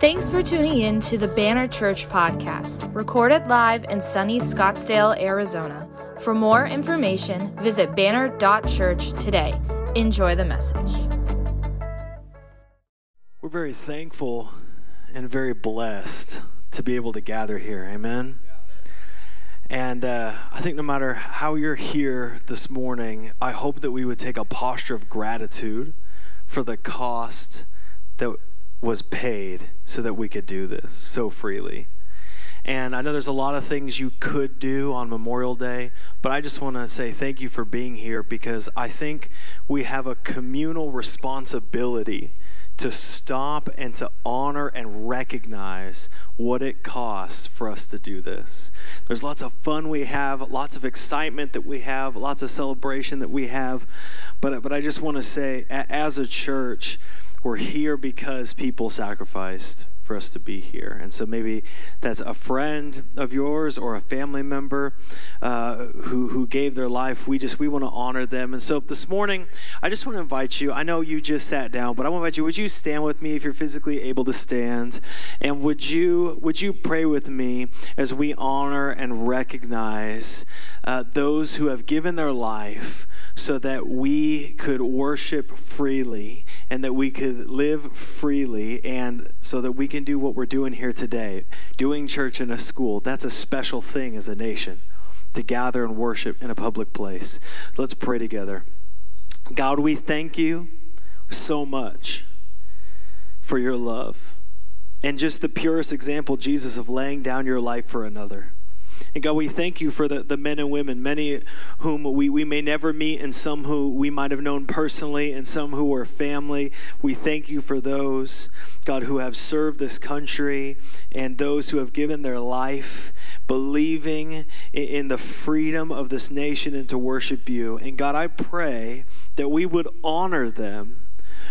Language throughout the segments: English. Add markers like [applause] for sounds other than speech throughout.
Thanks for tuning in to the Banner Church podcast, recorded live in sunny Scottsdale, Arizona. For more information, visit banner.church today. Enjoy the message. We're very thankful and very blessed to be able to gather here. Amen. And uh, I think no matter how you're here this morning, I hope that we would take a posture of gratitude for the cost that was paid so that we could do this so freely. And I know there's a lot of things you could do on Memorial Day, but I just want to say thank you for being here because I think we have a communal responsibility to stop and to honor and recognize what it costs for us to do this. There's lots of fun we have, lots of excitement that we have, lots of celebration that we have, but but I just want to say as a church, we're here because people sacrificed for us to be here. And so maybe that's a friend of yours or a family member uh, who, who gave their life. We just, we want to honor them. And so this morning, I just want to invite you. I know you just sat down, but I want to invite you. Would you stand with me if you're physically able to stand? And would you, would you pray with me as we honor and recognize uh, those who have given their life so that we could worship freely and that we could live freely and so that we can do what we're doing here today. Doing church in a school that's a special thing as a nation to gather and worship in a public place. Let's pray together. God we thank you so much for your love and just the purest example jesus of laying down your life for another and God, we thank you for the, the men and women, many whom we, we may never meet, and some who we might have known personally, and some who are family. We thank you for those, God, who have served this country and those who have given their life believing in the freedom of this nation and to worship you. And God, I pray that we would honor them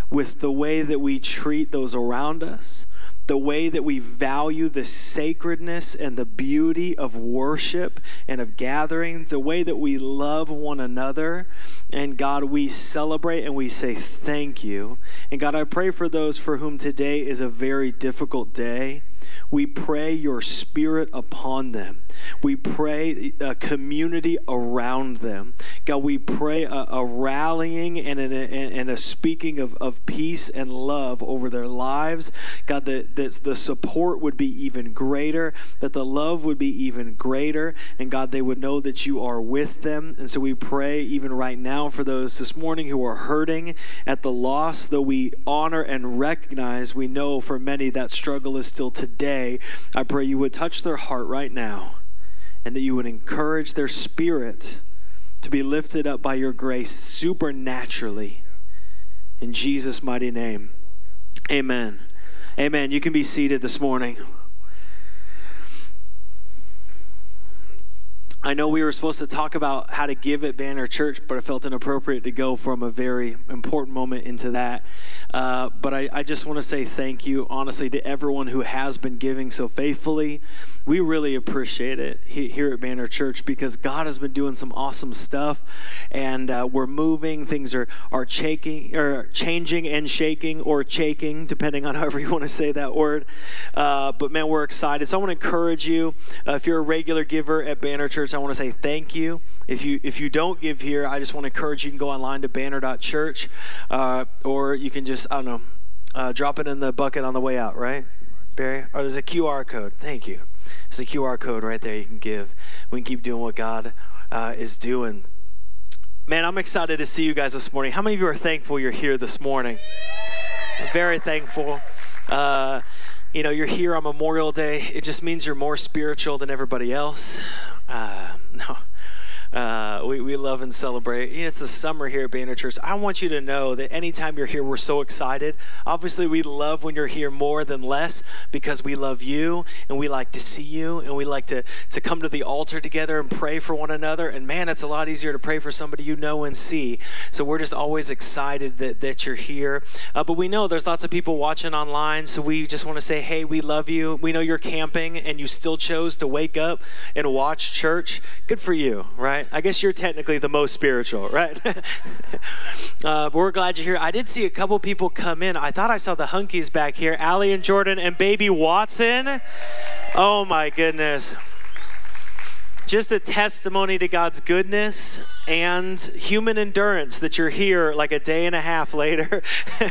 with the way that we treat those around us the way that we value the sacredness and the beauty of worship and of gathering, the way that we love one another. And God, we celebrate and we say thank you. And God, I pray for those for whom today is a very difficult day. We pray your spirit upon them. We pray a community around them. God, we pray a, a rallying and a, and a speaking of, of peace and love over their lives. God, that, that the support would be even greater, that the love would be even greater, and God, they would know that you are with them. And so we pray even right now for those this morning who are hurting at the loss, though we honor and recognize, we know for many that struggle is still today. I pray you would touch their heart right now and that you would encourage their spirit to be lifted up by your grace supernaturally. In Jesus' mighty name, amen. Amen. You can be seated this morning. I know we were supposed to talk about how to give at Banner Church, but I felt inappropriate to go from a very important moment into that. Uh, but I, I just want to say thank you, honestly, to everyone who has been giving so faithfully. We really appreciate it here at Banner Church because God has been doing some awesome stuff, and uh, we're moving. Things are are shaking or changing and shaking or shaking, depending on [laughs] however you want to say that word. Uh, but man, we're excited. So I want to encourage you. Uh, if you're a regular giver at Banner Church, I want to say thank you. If you if you don't give here, I just want to encourage you. You can go online to banner.church, uh, or you can just I don't know, uh, drop it in the bucket on the way out, right, Barry? Or there's a QR code. Thank you. There's a QR code right there you can give. We can keep doing what God uh, is doing. Man, I'm excited to see you guys this morning. How many of you are thankful you're here this morning? Very thankful. Uh, you know, you're here on Memorial Day. It just means you're more spiritual than everybody else. Uh, [laughs] no, uh, we, we love and celebrate. You know, it's the summer here at Banner Church. I want you to know that anytime you're here, we're so excited. Obviously, we love when you're here more than less because we love you and we like to see you and we like to, to come to the altar together and pray for one another. And man, it's a lot easier to pray for somebody you know and see. So we're just always excited that, that you're here. Uh, but we know there's lots of people watching online. So we just want to say, hey, we love you. We know you're camping and you still chose to wake up and watch church. Good for you, right? Right? I guess you're technically the most spiritual, right? [laughs] uh, but we're glad you're here. I did see a couple people come in. I thought I saw the hunkies back here Allie and Jordan and baby Watson. Oh my goodness just a testimony to God's goodness and human endurance that you're here like a day and a half later.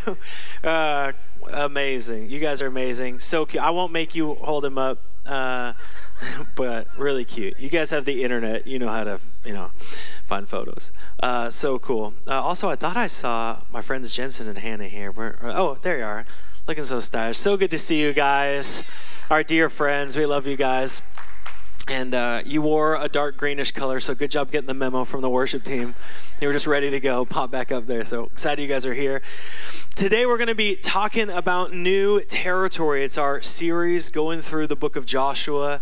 [laughs] uh, amazing. You guys are amazing. So cute. I won't make you hold him up, uh, [laughs] but really cute. You guys have the internet. You know how to, you know, find photos. Uh, so cool. Uh, also, I thought I saw my friends Jensen and Hannah here. Where, oh, there you are. Looking so stylish. So good to see you guys. Our dear friends. We love you guys. And uh, you wore a dark greenish color, so good job getting the memo from the worship team. They were just ready to go, pop back up there. So excited you guys are here. Today we're going to be talking about new territory. It's our series going through the book of Joshua.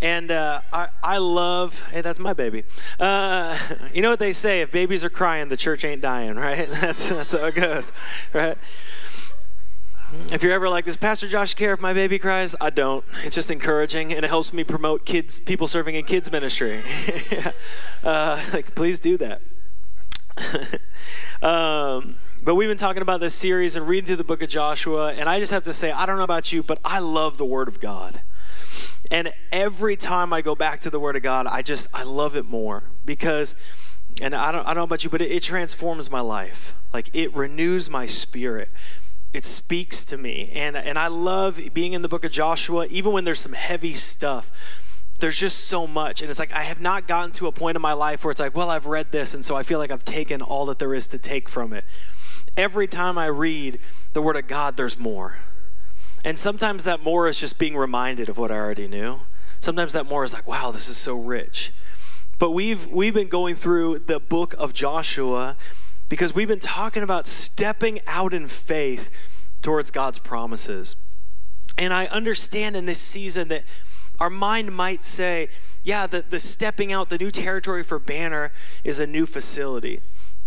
And uh, I, I love, hey, that's my baby. Uh, you know what they say if babies are crying, the church ain't dying, right? [laughs] That's, that's how it goes, right? If you're ever like, does Pastor Josh care if my baby cries? I don't. It's just encouraging, and it helps me promote kids, people serving in kids ministry. [laughs] uh, like, please do that. [laughs] um, but we've been talking about this series and reading through the book of Joshua, and I just have to say, I don't know about you, but I love the Word of God. And every time I go back to the Word of God, I just I love it more because, and I don't I don't know about you, but it, it transforms my life. Like it renews my spirit it speaks to me. And, and I love being in the book of Joshua, even when there's some heavy stuff. There's just so much. And it's like, I have not gotten to a point in my life where it's like, well, I've read this, and so I feel like I've taken all that there is to take from it. Every time I read the Word of God, there's more. And sometimes that more is just being reminded of what I already knew. Sometimes that more is like, wow, this is so rich. But we've we've been going through the book of Joshua because we've been talking about stepping out in faith towards God's promises. And I understand in this season that our mind might say, yeah, the, the stepping out, the new territory for Banner is a new facility.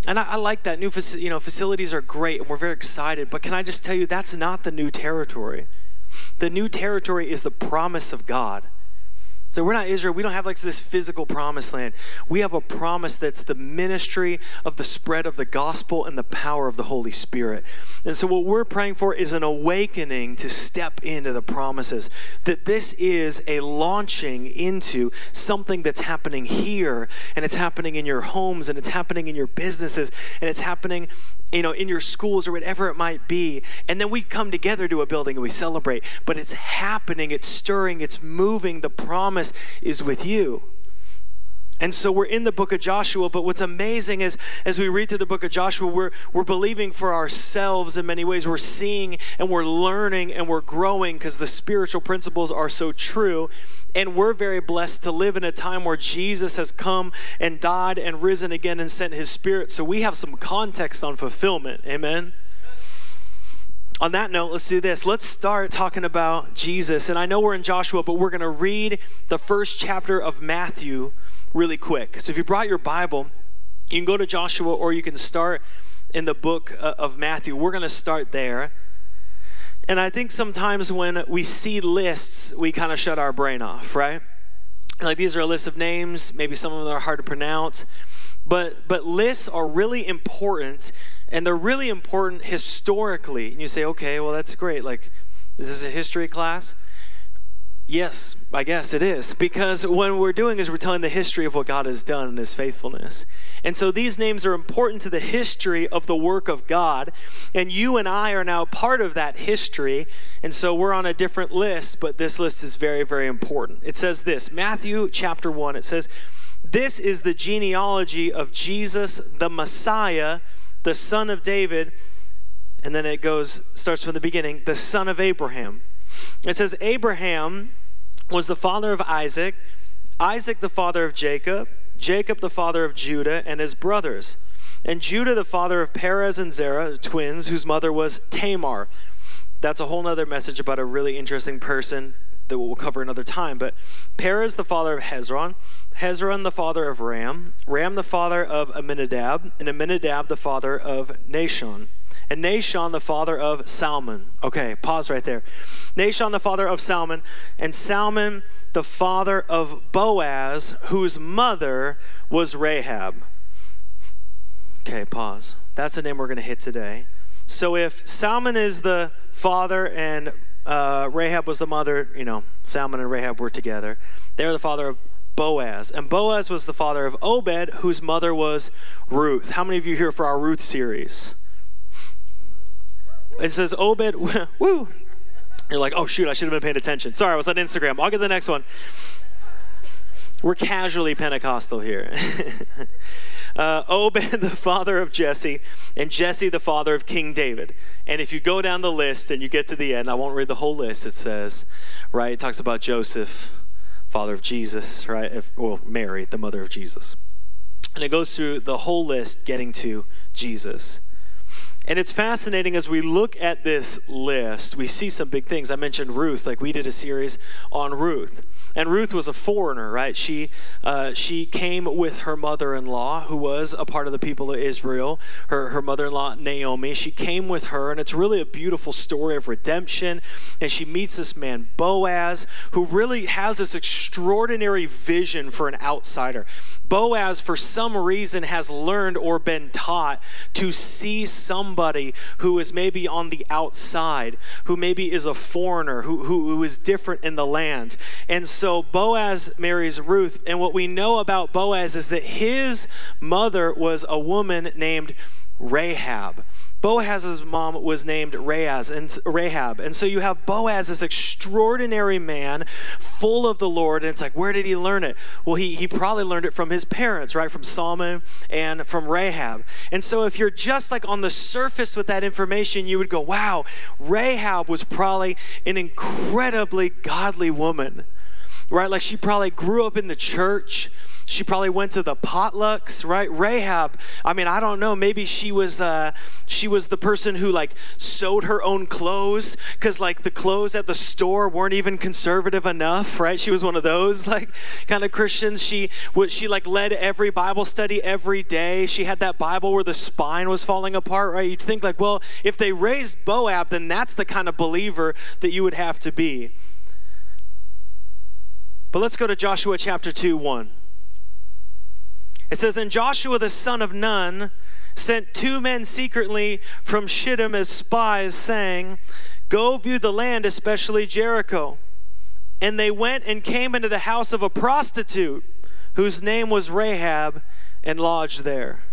And I, I like that. New faci- you know, facilities are great and we're very excited. But can I just tell you, that's not the new territory. The new territory is the promise of God. So we're not Israel. We don't have like this physical promised land. We have a promise that's the ministry of the spread of the gospel and the power of the Holy Spirit. And so what we're praying for is an awakening to step into the promises. That this is a launching into something that's happening here and it's happening in your homes and it's happening in your businesses and it's happening you know, in your schools or whatever it might be. And then we come together to a building and we celebrate. But it's happening, it's stirring, it's moving. The promise is with you. And so we're in the book of Joshua, but what's amazing is as we read through the book of Joshua, we're, we're believing for ourselves in many ways. We're seeing and we're learning and we're growing because the spiritual principles are so true. And we're very blessed to live in a time where Jesus has come and died and risen again and sent his spirit. So we have some context on fulfillment. Amen on that note, let's do this. Let's start talking about Jesus. And I know we're in Joshua, but we're going to read the first chapter of Matthew really quick. So if you brought your Bible, you can go to Joshua or you can start in the book uh, of Matthew. We're going to start there. And I think sometimes when we see lists, we kind of shut our brain off, right? Like these are a list of names, maybe some of them are hard to pronounce, but but lists are really important and they're really important historically. And you say, "Okay, well that's great. Like is this a history class?" Yes, I guess it is. Because what we're doing is we're telling the history of what God has done and his faithfulness. And so these names are important to the history of the work of God. And you and I are now part of that history. And so we're on a different list, but this list is very, very important. It says this Matthew chapter 1, it says, This is the genealogy of Jesus, the Messiah, the son of David. And then it goes, starts from the beginning, the son of Abraham. It says, Abraham was the father of Isaac, Isaac the father of Jacob, Jacob the father of Judah and his brothers, and Judah the father of Perez and Zerah, twins, whose mother was Tamar. That's a whole other message about a really interesting person that we'll cover another time. But Perez the father of Hezron, Hezron the father of Ram, Ram the father of Amminadab, and Amminadab, the father of Nahshon. and Nahshon the father of Salmon. Okay, pause right there. Nahshon the father of Salmon, and Salmon the father of Boaz, whose mother was Rahab. Okay, pause. That's the name we're going to hit today. So if Salmon is the father and uh, Rahab was the mother, you know, Salmon and Rahab were together. They're the father of Boaz. And Boaz was the father of Obed, whose mother was Ruth. How many of you here for our Ruth series? It says Obed, [laughs] woo. You're like, oh shoot, I should have been paying attention. Sorry, I was on Instagram. I'll get the next one. We're casually Pentecostal here. [laughs] uh, Obed, [laughs] the father of Jesse, and Jesse, the father of King David. And if you go down the list and you get to the end, I won't read the whole list. It says, right, it talks about Joseph, father of Jesus, right? If, well, Mary, the mother of Jesus. And it goes through the whole list getting to Jesus. And it's fascinating as we look at this list, we see some big things. I mentioned Ruth, like we did a series on Ruth. And Ruth was a foreigner, right? She, uh, she came with her mother in law, who was a part of the people of Israel, her, her mother in law, Naomi. She came with her, and it's really a beautiful story of redemption. And she meets this man, Boaz, who really has this extraordinary vision for an outsider. Boaz, for some reason, has learned or been taught to see somebody who is maybe on the outside, who maybe is a foreigner, who, who, who is different in the land. And so Boaz marries Ruth. And what we know about Boaz is that his mother was a woman named Rahab. Boaz's mom was named Rahaz and Rahab. And so you have Boaz, this extraordinary man, full of the Lord. And it's like, where did he learn it? Well, he, he probably learned it from his parents, right? From Salmon and from Rahab. And so if you're just like on the surface with that information, you would go, wow, Rahab was probably an incredibly godly woman, right? Like she probably grew up in the church she probably went to the potlucks, right? Rahab, I mean, I don't know. Maybe she was uh, she was the person who like sewed her own clothes because like the clothes at the store weren't even conservative enough, right? She was one of those [laughs] like kind of Christians. She would she like led every Bible study every day. She had that Bible where the spine was falling apart, right? You'd think like, well, if they raised Boaz, then that's the kind of believer that you would have to be. But let's go to Joshua chapter 2 1. It says, And Joshua the son of Nun sent two men secretly from Shittim as spies, saying, Go view the land, especially Jericho. And they went and came into the house of a prostitute whose name was Rahab and lodged there.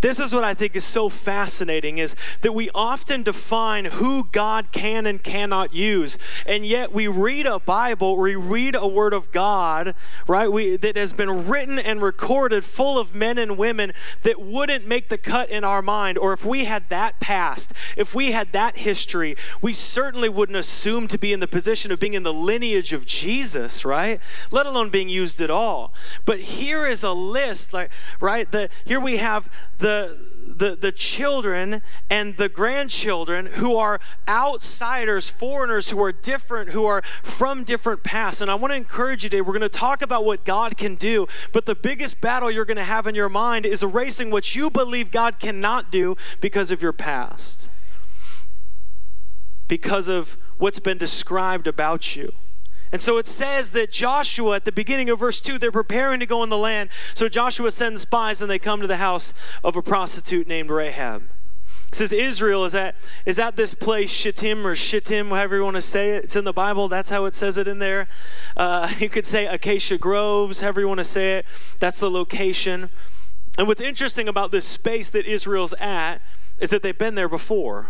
This is what I think is so fascinating is that we often define who God can and cannot use. And yet we read a Bible, we read a word of God, right? We, that has been written and recorded full of men and women that wouldn't make the cut in our mind. Or if we had that past, if we had that history, we certainly wouldn't assume to be in the position of being in the lineage of Jesus, right? Let alone being used at all. But here is a list, like, right? The, here we have the the, the, the children and the grandchildren who are outsiders, foreigners who are different, who are from different pasts. And I want to encourage you today, we're going to talk about what God can do, but the biggest battle you're going to have in your mind is erasing what you believe God cannot do because of your past, because of what's been described about you. And so it says that Joshua, at the beginning of verse 2, they're preparing to go in the land. So Joshua sends spies and they come to the house of a prostitute named Rahab. It says Israel is at, is at this place, Shittim or Shittim, however you want to say it. It's in the Bible. That's how it says it in there. Uh, [laughs] you could say Acacia Groves, however you want to say it. That's the location. And what's interesting about this space that Israel's at is that they've been there before.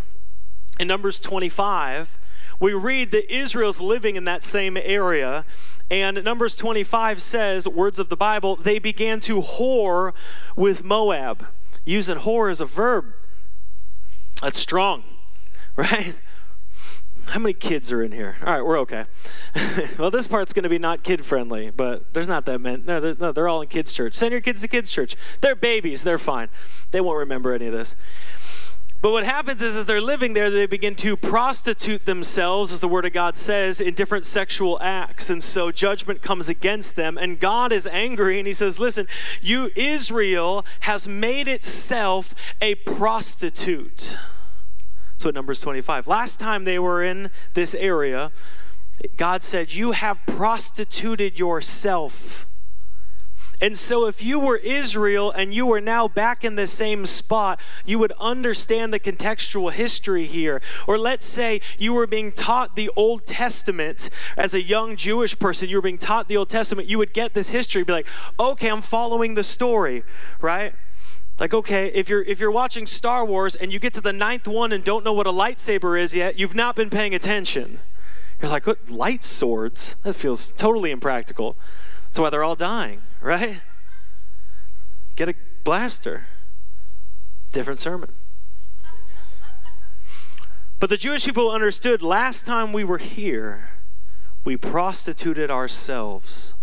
In Numbers 25, we read that Israel's living in that same area. And Numbers 25 says, words of the Bible, they began to whore with Moab. Using whore as a verb. That's strong, [laughs] right? How many kids are in here? All right, we're okay. [laughs] well, this part's going to be not kid friendly, but there's not that many. No they're, no, they're all in kids' church. Send your kids to kids' church. They're babies. They're fine. They won't remember any of this. But what happens is, as they're living there, they begin to prostitute themselves, as the Word of God says, in different sexual acts. And so judgment comes against them. And God is angry and He says, Listen, you, Israel, has made itself a prostitute. That's what Numbers 25. Last time they were in this area, God said, You have prostituted yourself. And so, if you were Israel and you were now back in the same spot, you would understand the contextual history here. Or let's say you were being taught the Old Testament as a young Jewish person, you were being taught the Old Testament, you would get this history, be like, okay, I'm following the story, right? Like, okay, if you're if you're watching Star Wars and you get to the ninth one and don't know what a lightsaber is yet, you've not been paying attention. You're like, what light swords? That feels totally impractical. That's why they're all dying, right? Get a blaster. Different sermon. But the Jewish people understood last time we were here, we prostituted ourselves.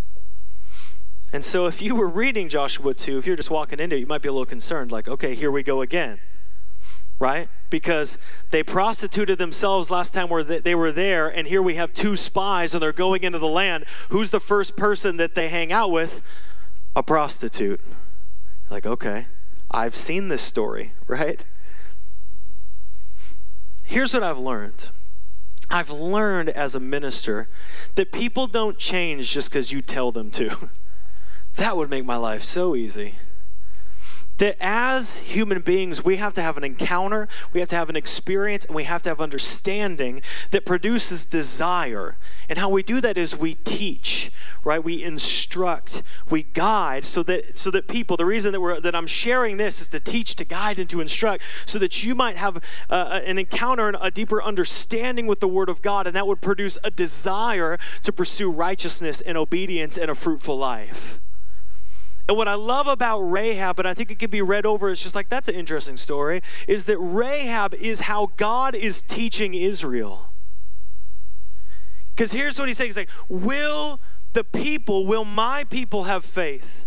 And so if you were reading Joshua 2, if you're just walking into it, you might be a little concerned, like, okay, here we go again right? Because they prostituted themselves last time where they were there, and here we have two spies and they're going into the land. Who's the first person that they hang out with? A prostitute. Like, okay, I've seen this story, [laughs] right? Here's what I've learned. I've learned as a minister that people don't change just because you tell them to. [laughs] That would make my life so easy that as human beings, we have to have an encounter, we have to have an experience, and we have to have understanding that produces desire. And how we do that is we teach, right? We instruct, we guide, so that so that people. The reason that we're that I'm sharing this is to teach, to guide, and to instruct, so that you might have uh, an encounter and a deeper understanding with the Word of God, and that would produce a desire to pursue righteousness and obedience and a fruitful life. And what I love about Rahab, but I think it could be read over, it's just like that's an interesting story, is that Rahab is how God is teaching Israel. Because here's what he's saying He's like, Will the people, will my people have faith?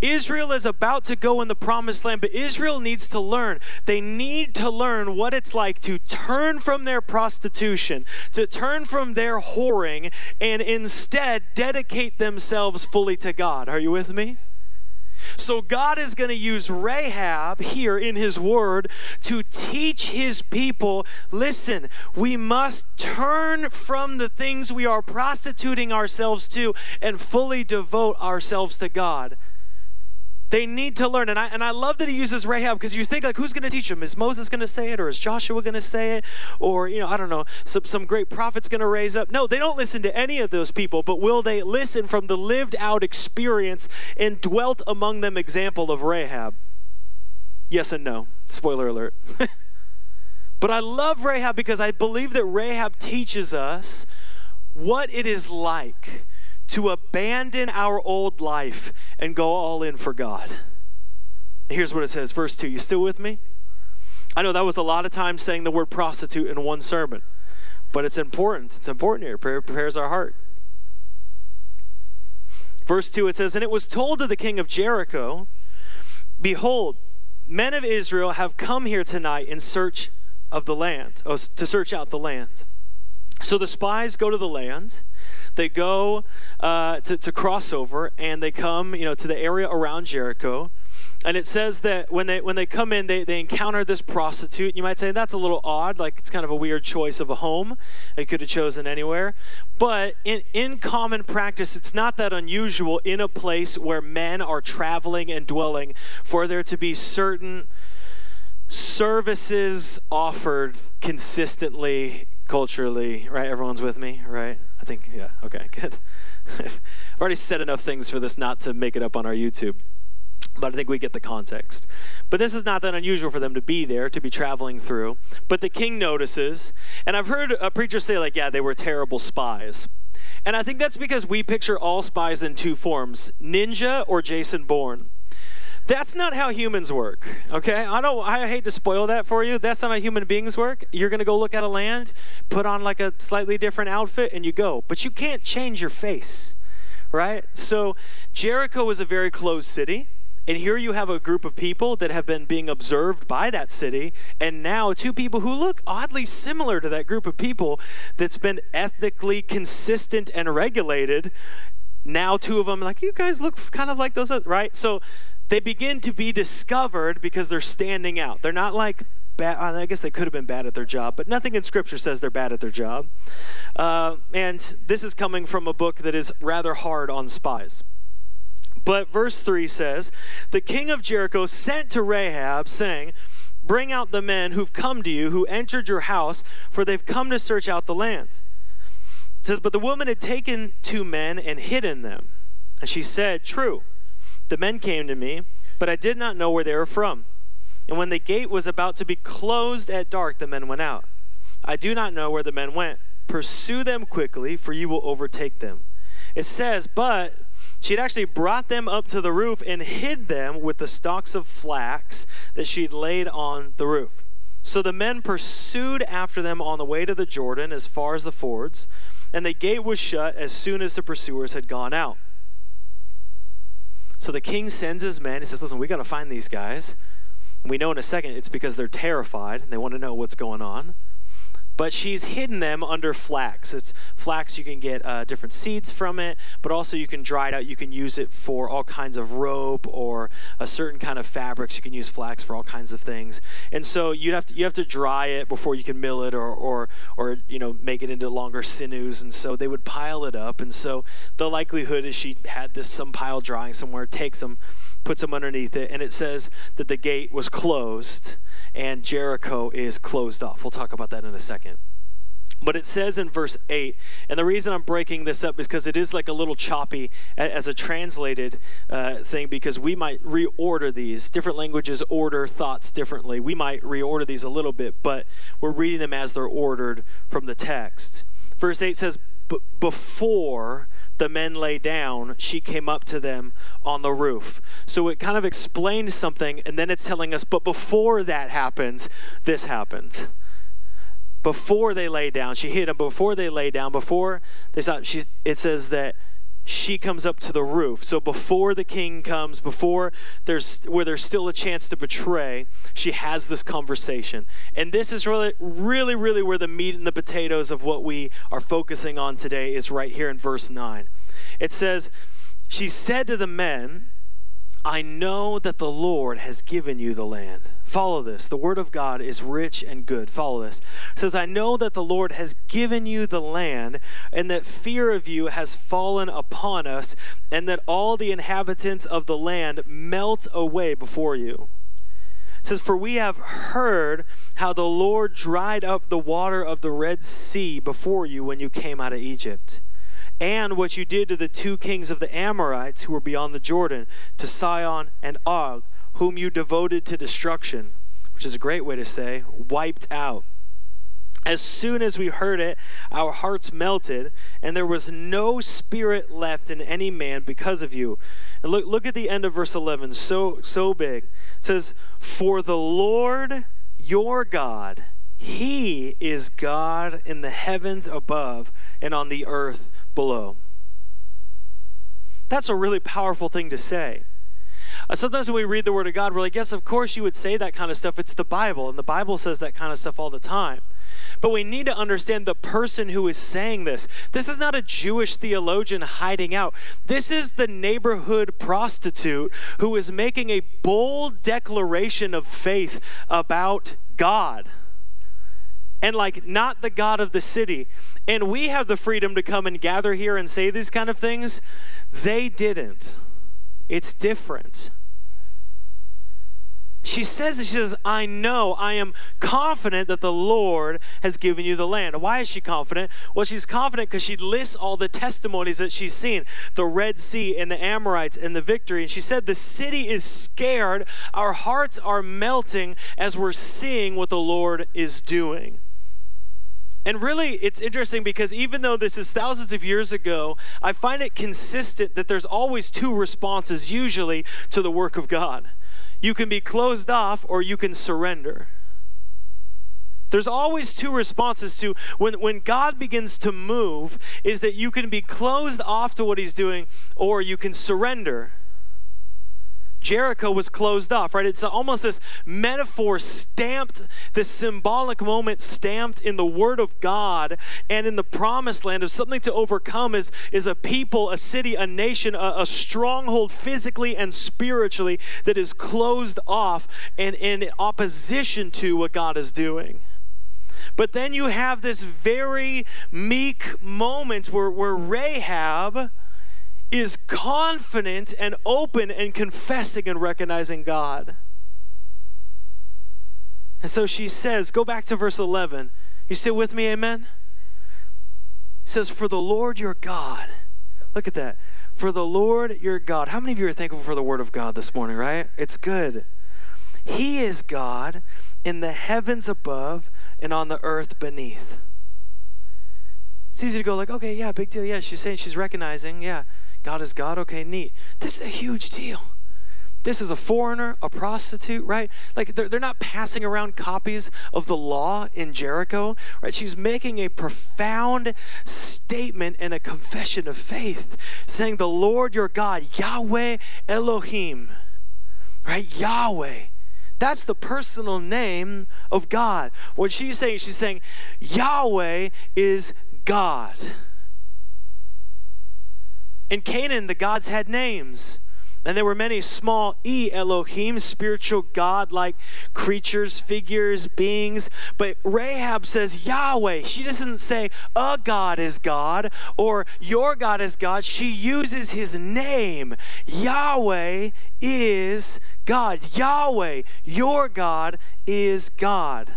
Israel is about to go in the promised land, but Israel needs to learn. They need to learn what it's like to turn from their prostitution, to turn from their whoring, and instead dedicate themselves fully to God. Are you with me? So God is going to use Rahab here in his word to teach his people listen, we must turn from the things we are prostituting ourselves to and fully devote ourselves to God. They need to learn. And I, and I love that he uses Rahab because you think, like, who's going to teach them? Is Moses going to say it or is Joshua going to say it? Or, you know, I don't know, some, some great prophet's going to raise up. No, they don't listen to any of those people, but will they listen from the lived out experience and dwelt among them example of Rahab? Yes and no. Spoiler alert. [laughs] but I love Rahab because I believe that Rahab teaches us what it is like to abandon our old life and go all in for God. Here's what it says, verse 2. You still with me? I know that was a lot of times saying the word prostitute in one sermon, but it's important. It's important here. Prayer prepares our heart. Verse 2 it says, And it was told to the king of Jericho, Behold, men of Israel have come here tonight in search of the land, oh, to search out the land. So the spies go to the land they go uh, to, to cross over and they come, you know, to the area around Jericho. And it says that when they when they come in, they, they encounter this prostitute. You might say that's a little odd, like it's kind of a weird choice of a home. They could have chosen anywhere. But in, in common practice, it's not that unusual in a place where men are traveling and dwelling for there to be certain services offered consistently culturally, right? Everyone's with me, right? I think, yeah, okay, [laughs] good. I've already said enough things for this not to make it up on our YouTube, but I think we get the context. But this is not that unusual for them to be there, to be traveling through. But the king notices, and I've heard a preacher say, like, yeah, they were terrible spies. And I think that's because we picture all spies in two forms ninja or Jason Bourne. That's not how humans work, okay? I don't I hate to spoil that for you. That's not how human beings work. You're going to go look at a land, put on like a slightly different outfit and you go. But you can't change your face, right? So Jericho is a very closed city. And here you have a group of people that have been being observed by that city, and now two people who look oddly similar to that group of people that's been ethnically consistent and regulated. Now, two of them, like, you guys look kind of like those, right? So they begin to be discovered because they're standing out. They're not like bad. I guess they could have been bad at their job, but nothing in Scripture says they're bad at their job. Uh, and this is coming from a book that is rather hard on spies. But verse 3 says, The king of Jericho sent to Rahab, saying, Bring out the men who've come to you, who entered your house, for they've come to search out the land. It says, But the woman had taken two men and hidden them. And she said, True, the men came to me, but I did not know where they were from. And when the gate was about to be closed at dark, the men went out. I do not know where the men went. Pursue them quickly, for you will overtake them. It says, But she had actually brought them up to the roof and hid them with the stalks of flax that she'd laid on the roof. So the men pursued after them on the way to the Jordan as far as the fords, and the gate was shut as soon as the pursuers had gone out. So the king sends his men. He says, Listen, we got to find these guys. And we know in a second it's because they're terrified and they want to know what's going on but she's hidden them under flax. It's flax, you can get uh, different seeds from it, but also you can dry it out. You can use it for all kinds of rope or a certain kind of fabrics. You can use flax for all kinds of things. And so you have to you have to dry it before you can mill it or or or you know make it into longer sinews. And so they would pile it up. And so the likelihood is she had this some pile drying somewhere, takes them, puts them underneath it, and it says that the gate was closed and Jericho is closed off. We'll talk about that in a second. But it says in verse 8, and the reason I'm breaking this up is because it is like a little choppy as a translated uh, thing, because we might reorder these. Different languages order thoughts differently. We might reorder these a little bit, but we're reading them as they're ordered from the text. Verse 8 says, Before the men lay down, she came up to them on the roof. So it kind of explained something, and then it's telling us, but before that happens, this happened. Before they lay down, she hit them. Before they lay down, before they saw, she, it says that she comes up to the roof. So before the king comes, before there's where there's still a chance to betray, she has this conversation. And this is really really really where the meat and the potatoes of what we are focusing on today is right here in verse 9. It says, "She said to the men, I know that the Lord has given you the land. Follow this. The word of God is rich and good. Follow this. It says, I know that the Lord has given you the land, and that fear of you has fallen upon us, and that all the inhabitants of the land melt away before you. It says, For we have heard how the Lord dried up the water of the Red Sea before you when you came out of Egypt and what you did to the two kings of the Amorites who were beyond the Jordan, to Sihon and Og, whom you devoted to destruction, which is a great way to say wiped out. As soon as we heard it, our hearts melted, and there was no spirit left in any man because of you. And look, look at the end of verse 11, so, so big. It says, For the Lord your God, He is God in the heavens above and on the earth below. That's a really powerful thing to say. Uh, sometimes when we read the Word of God, we're like, yes, of course you would say that kind of stuff. It's the Bible, and the Bible says that kind of stuff all the time. But we need to understand the person who is saying this. This is not a Jewish theologian hiding out. This is the neighborhood prostitute who is making a bold declaration of faith about God and like not the God of the city. And we have the freedom to come and gather here and say these kind of things. They didn't. It's different. She says, she says, I know, I am confident that the Lord has given you the land. Why is she confident? Well, she's confident because she lists all the testimonies that she's seen the Red Sea and the Amorites and the victory. And she said, The city is scared. Our hearts are melting as we're seeing what the Lord is doing. And really, it's interesting because even though this is thousands of years ago, I find it consistent that there's always two responses, usually, to the work of God. You can be closed off or you can surrender. There's always two responses to when, when God begins to move, is that you can be closed off to what He's doing or you can surrender. Jericho was closed off, right? It's almost this metaphor stamped, this symbolic moment stamped in the Word of God and in the promised land of something to overcome is, is a people, a city, a nation, a, a stronghold physically and spiritually that is closed off and in opposition to what God is doing. But then you have this very meek moment where, where Rahab is confident and open and confessing and recognizing God. And so she says, go back to verse 11. You still with me, amen? It says, For the Lord your God, look at that. For the Lord your God. How many of you are thankful for the word of God this morning, right? It's good. He is God in the heavens above and on the earth beneath. It's easy to go like, okay, yeah, big deal. Yeah, she's saying she's recognizing, yeah, God is God. Okay, neat. This is a huge deal. This is a foreigner, a prostitute, right? Like they're, they're not passing around copies of the law in Jericho, right? She's making a profound statement and a confession of faith, saying, The Lord your God, Yahweh Elohim, right? Yahweh. That's the personal name of God. What she's saying, she's saying, Yahweh is God. In Canaan, the gods had names. And there were many small E Elohim, spiritual God like creatures, figures, beings. But Rahab says Yahweh. She doesn't say a God is God or your God is God. She uses his name. Yahweh is God. Yahweh, your God, is God.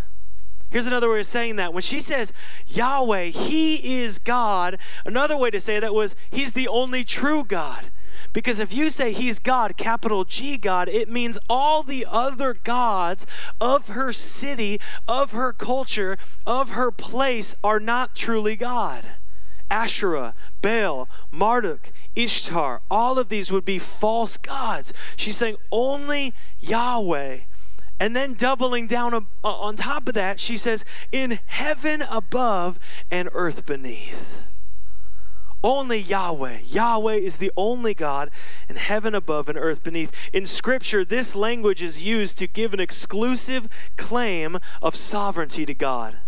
Here's another way of saying that. When she says Yahweh, He is God, another way to say that was He's the only true God. Because if you say He's God, capital G God, it means all the other gods of her city, of her culture, of her place are not truly God. Asherah, Baal, Marduk, Ishtar, all of these would be false gods. She's saying only Yahweh and then doubling down on top of that, she says, in heaven above and earth beneath. Only Yahweh. Yahweh is the only God in heaven above and earth beneath. In Scripture, this language is used to give an exclusive claim of sovereignty to God.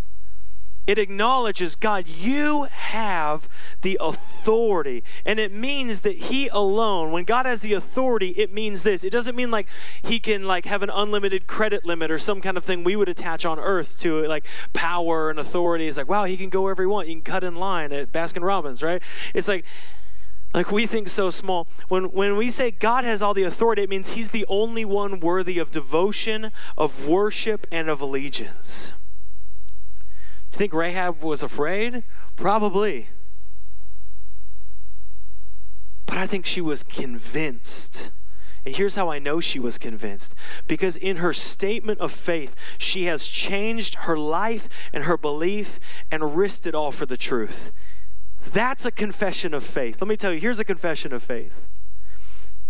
It acknowledges, God, you have the authority. And it means that He alone, when God has the authority, it means this. It doesn't mean like He can like have an unlimited credit limit or some kind of thing we would attach on earth to it, like power and authority. It's like, wow, He can go wherever He wants. Can cut in line at Baskin Robbins, right? It's like, like we think so small. When when we say God has all the authority, it means He's the only one worthy of devotion, of worship, and of allegiance. Think Rahab was afraid? Probably. But I think she was convinced. And here's how I know she was convinced because in her statement of faith, she has changed her life and her belief and risked it all for the truth. That's a confession of faith. Let me tell you, here's a confession of faith.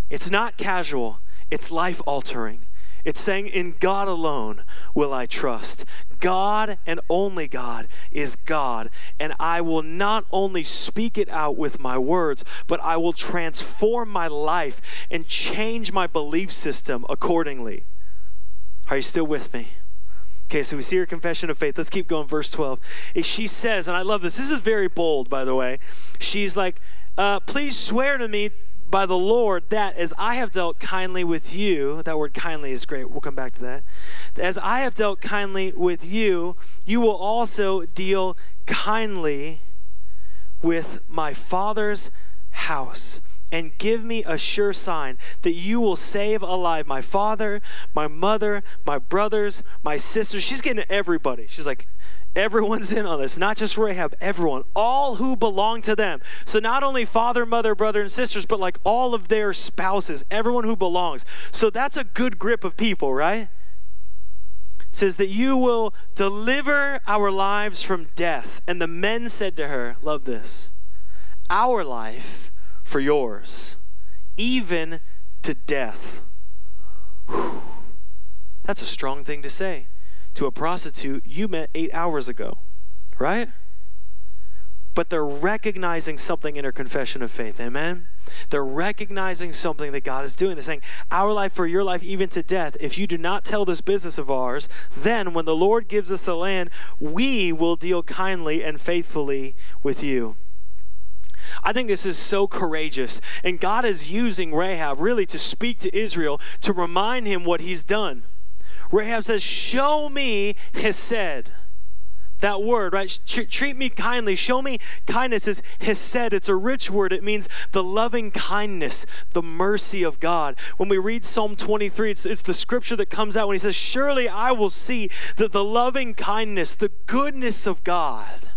It's not casual, it's life altering. It's saying, In God alone will I trust. God and only God is God. And I will not only speak it out with my words, but I will transform my life and change my belief system accordingly. Are you still with me? Okay, so we see her confession of faith. Let's keep going. Verse 12. She says, and I love this, this is very bold, by the way. She's like, uh, Please swear to me by the Lord that as I have dealt kindly with you, that word kindly is great. We'll come back to that. As I have dealt kindly with you, you will also deal kindly with my father's house and give me a sure sign that you will save alive my father, my mother, my brothers, my sisters. She's getting everybody. She's like, Everyone's in on this, not just Rahab, everyone, all who belong to them. So not only father, mother, brother, and sisters, but like all of their spouses, everyone who belongs. So that's a good grip of people, right? says that you will deliver our lives from death. And the men said to her, Love this, our life for yours, even to death. Whew. That's a strong thing to say to a prostitute you met eight hours ago, right? but they're recognizing something in her confession of faith. Amen? They're recognizing something that God is doing. They're saying, Our life for your life, even to death. If you do not tell this business of ours, then when the Lord gives us the land, we will deal kindly and faithfully with you. I think this is so courageous. And God is using Rahab really to speak to Israel to remind him what he's done. Rahab says, Show me Hesed that word, right? treat me kindly. Show me kindness is hesed. It's a rich word. It means the loving kindness, the mercy of God. When we read Psalm 23, it's, it's the scripture that comes out when he says, Surely I will see that the loving kindness, the goodness of God.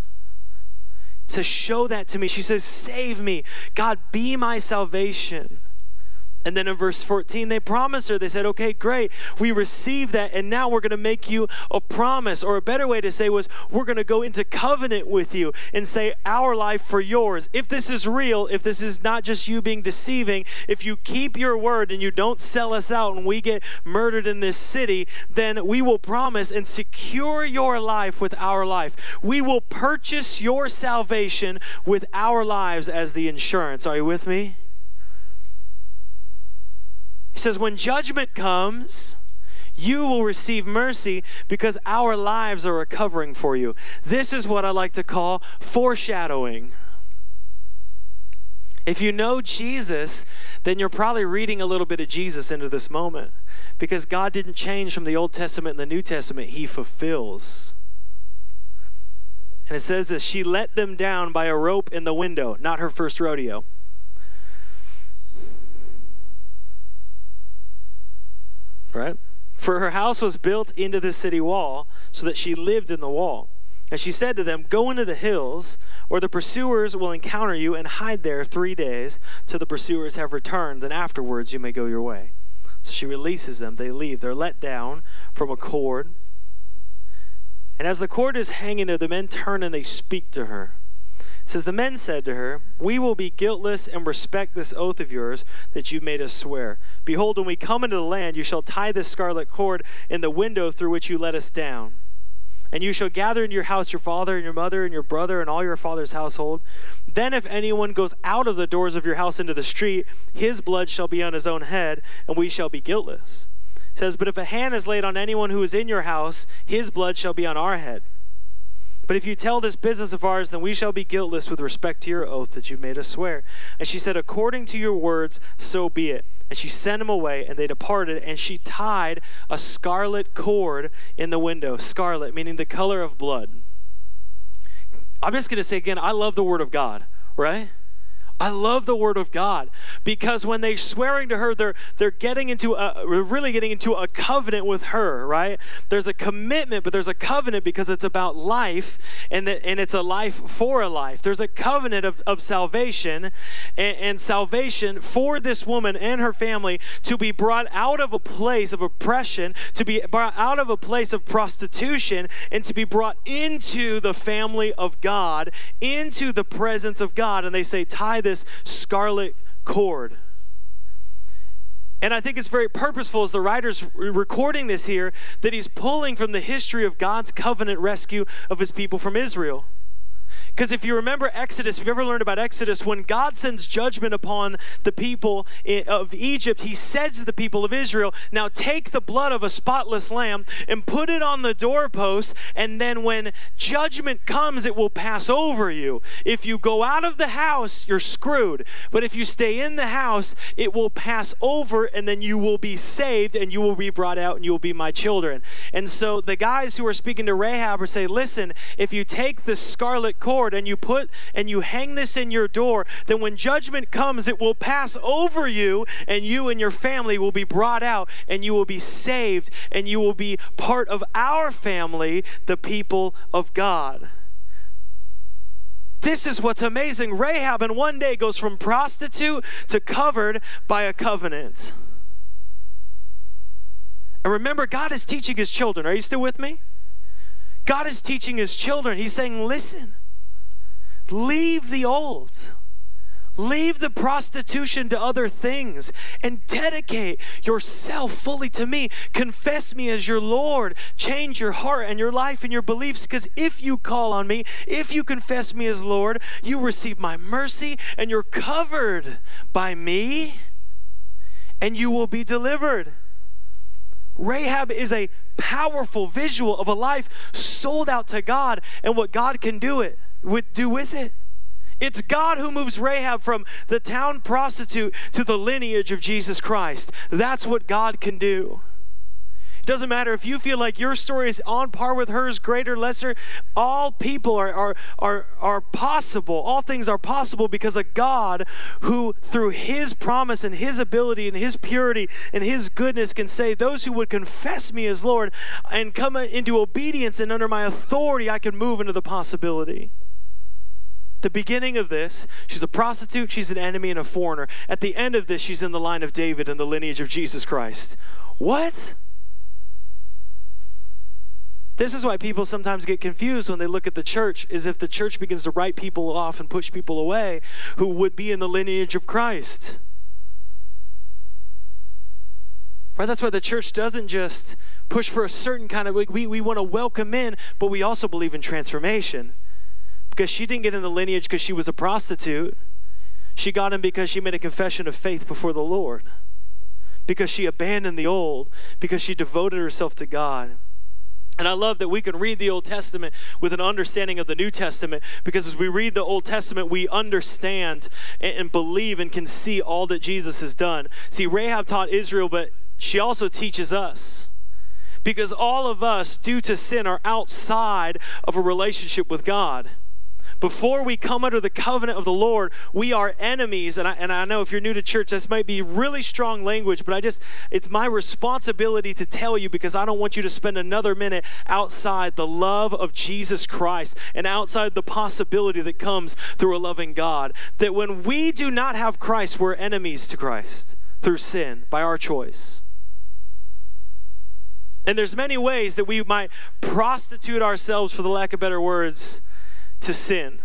Says, Show that to me. She says, Save me. God, be my salvation. And then in verse 14, they promised her, they said, okay, great, we received that, and now we're going to make you a promise. Or a better way to say was, we're going to go into covenant with you and say, our life for yours. If this is real, if this is not just you being deceiving, if you keep your word and you don't sell us out and we get murdered in this city, then we will promise and secure your life with our life. We will purchase your salvation with our lives as the insurance. Are you with me? He says, When judgment comes, you will receive mercy because our lives are recovering for you. This is what I like to call foreshadowing. If you know Jesus, then you're probably reading a little bit of Jesus into this moment because God didn't change from the Old Testament and the New Testament, He fulfills. And it says that she let them down by a rope in the window, not her first rodeo. Right? For her house was built into the city wall, so that she lived in the wall. And she said to them, Go into the hills, or the pursuers will encounter you, and hide there three days till the pursuers have returned. Then afterwards you may go your way. So she releases them. They leave. They're let down from a cord. And as the cord is hanging there, the men turn and they speak to her says the men said to her we will be guiltless and respect this oath of yours that you made us swear. Behold when we come into the land you shall tie this scarlet cord in the window through which you let us down. And you shall gather in your house your father and your mother and your brother and all your father's household. Then if anyone goes out of the doors of your house into the street his blood shall be on his own head and we shall be guiltless it says but if a hand is laid on anyone who is in your house his blood shall be on our head but if you tell this business of ours, then we shall be guiltless with respect to your oath that you've made us swear. And she said, According to your words, so be it. And she sent him away, and they departed, and she tied a scarlet cord in the window. Scarlet, meaning the color of blood. I'm just going to say again, I love the word of God, right? I love the word of God because when they're swearing to her, they're they're getting into a really getting into a covenant with her, right? There's a commitment, but there's a covenant because it's about life and that and it's a life for a life. There's a covenant of, of salvation and, and salvation for this woman and her family to be brought out of a place of oppression, to be brought out of a place of prostitution, and to be brought into the family of God, into the presence of God. And they say, tie this this scarlet cord. And I think it's very purposeful as the writer's recording this here that he's pulling from the history of God's covenant rescue of his people from Israel. Because if you remember Exodus, if you've ever learned about Exodus, when God sends judgment upon the people of Egypt, he says to the people of Israel, Now take the blood of a spotless lamb and put it on the doorpost, and then when judgment comes, it will pass over you. If you go out of the house, you're screwed. But if you stay in the house, it will pass over, and then you will be saved, and you will be brought out, and you will be my children. And so the guys who are speaking to Rahab are saying, Listen, if you take the scarlet cord and you put and you hang this in your door, then when judgment comes, it will pass over you, and you and your family will be brought out, and you will be saved, and you will be part of our family, the people of God. This is what's amazing. Rahab in one day goes from prostitute to covered by a covenant. And remember, God is teaching his children. Are you still with me? God is teaching his children. He's saying, listen, leave the old, Leave the prostitution to other things and dedicate yourself fully to me. Confess me as your Lord. Change your heart and your life and your beliefs because if you call on me, if you confess me as Lord, you receive my mercy and you're covered by me and you will be delivered. Rahab is a powerful visual of a life sold out to God and what God can do it would do with it. It's God who moves Rahab from the town prostitute to the lineage of Jesus Christ. That's what God can do. It doesn't matter if you feel like your story is on par with hers, greater, lesser. All people are, are, are, are possible. All things are possible because of God who, through his promise and his ability and his purity and his goodness, can say, Those who would confess me as Lord and come into obedience and under my authority, I can move into the possibility. The beginning of this, she's a prostitute, she's an enemy, and a foreigner. At the end of this, she's in the line of David and the lineage of Jesus Christ. What? This is why people sometimes get confused when they look at the church, is if the church begins to write people off and push people away who would be in the lineage of Christ. Right? That's why the church doesn't just push for a certain kind of, we, we want to welcome in, but we also believe in transformation because she didn't get in the lineage because she was a prostitute. She got in because she made a confession of faith before the Lord, because she abandoned the old, because she devoted herself to God. And I love that we can read the Old Testament with an understanding of the New Testament because as we read the Old Testament, we understand and, believe and can see all that Jesus has done. See, Rahab taught Israel, but she also teaches us because all of us, due to sin, are outside of a relationship with God before we come under the covenant of the Lord, we are enemies. And I, and I know if you're new to church, this might be really strong language, but I just, it's my responsibility to tell you because I don't want you to spend another minute outside the love of Jesus Christ and outside the possibility that comes through a loving God. That when we do not have Christ, we're enemies to Christ through sin by our choice. And there's many ways that we might prostitute ourselves, for the lack of better words, to sin.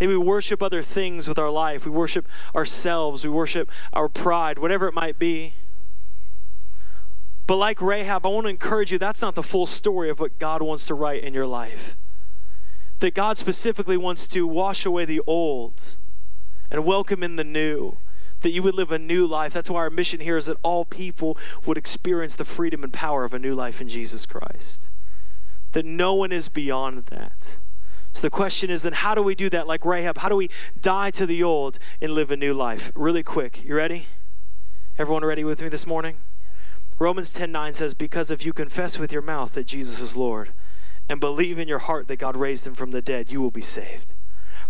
Maybe we worship other things with our life. We worship ourselves. We worship our pride, whatever it might be. But like Rahab, I want to encourage you that's not the full story of what God wants to write in your life. That God specifically wants to wash away the old and welcome in the new. That you would live a new life. That's why our mission here is that all people would experience the freedom and power of a new life in Jesus Christ. That no one is beyond that. So the question is then how do we do that like Rahab? How do we die to the old and live a new life? Really quick. You ready? Everyone ready with me this morning? Romans 10 9 says, Because if you confess with your mouth that Jesus is Lord and believe in your heart that God raised him from the dead, you will be saved.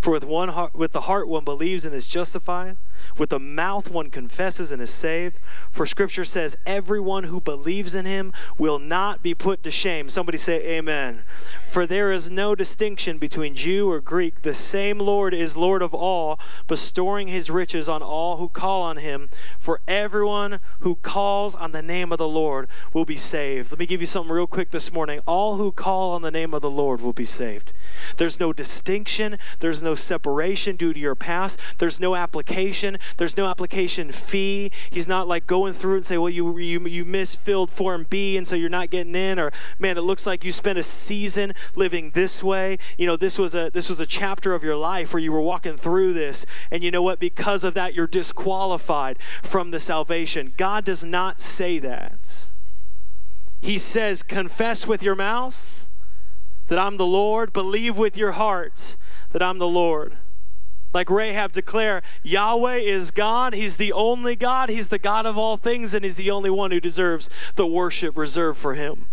For with one heart, with the heart one believes and is justified, with the mouth one confesses and is saved. For scripture says, everyone who believes in him will not be put to shame. Somebody say amen. For there is no distinction between Jew or Greek. The same Lord is Lord of all, bestowing his riches on all who call on him. For everyone who calls on the name of the Lord will be saved. Let me give you something real quick this morning. All who call on the name of the Lord will be saved. There's no distinction, there's no separation due to your past, there's no application, there's no application fee. He's not like going through and say, well, you, you, you misfilled Form B and so you're not getting in, or man, it looks like you spent a season living this way. You know, this was a this was a chapter of your life where you were walking through this, and you know what? Because of that, you're disqualified from the salvation. God does not say that. He says, confess with your mouth that I'm the Lord, believe with your heart that I'm the Lord. Like Rahab declare, Yahweh is God. He's the only God. He's the God of all things, and He's the only one who deserves the worship reserved for Him.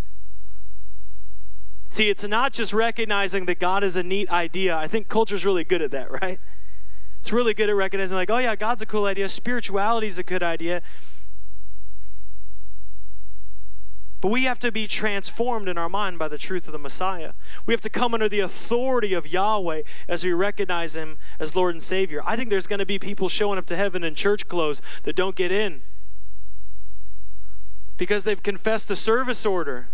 See, it's not just recognizing that God is a neat idea. I think culture's really good at that, right? It's really good at recognizing, like, oh, yeah, God's a cool idea. Spirituality is a good idea. But we have to be transformed in our mind by the truth of the Messiah. We have to come under the authority of Yahweh as we recognize Him as Lord and Savior. I think there's going to be people showing up to heaven in church clothes that don't get in because they've confessed a service order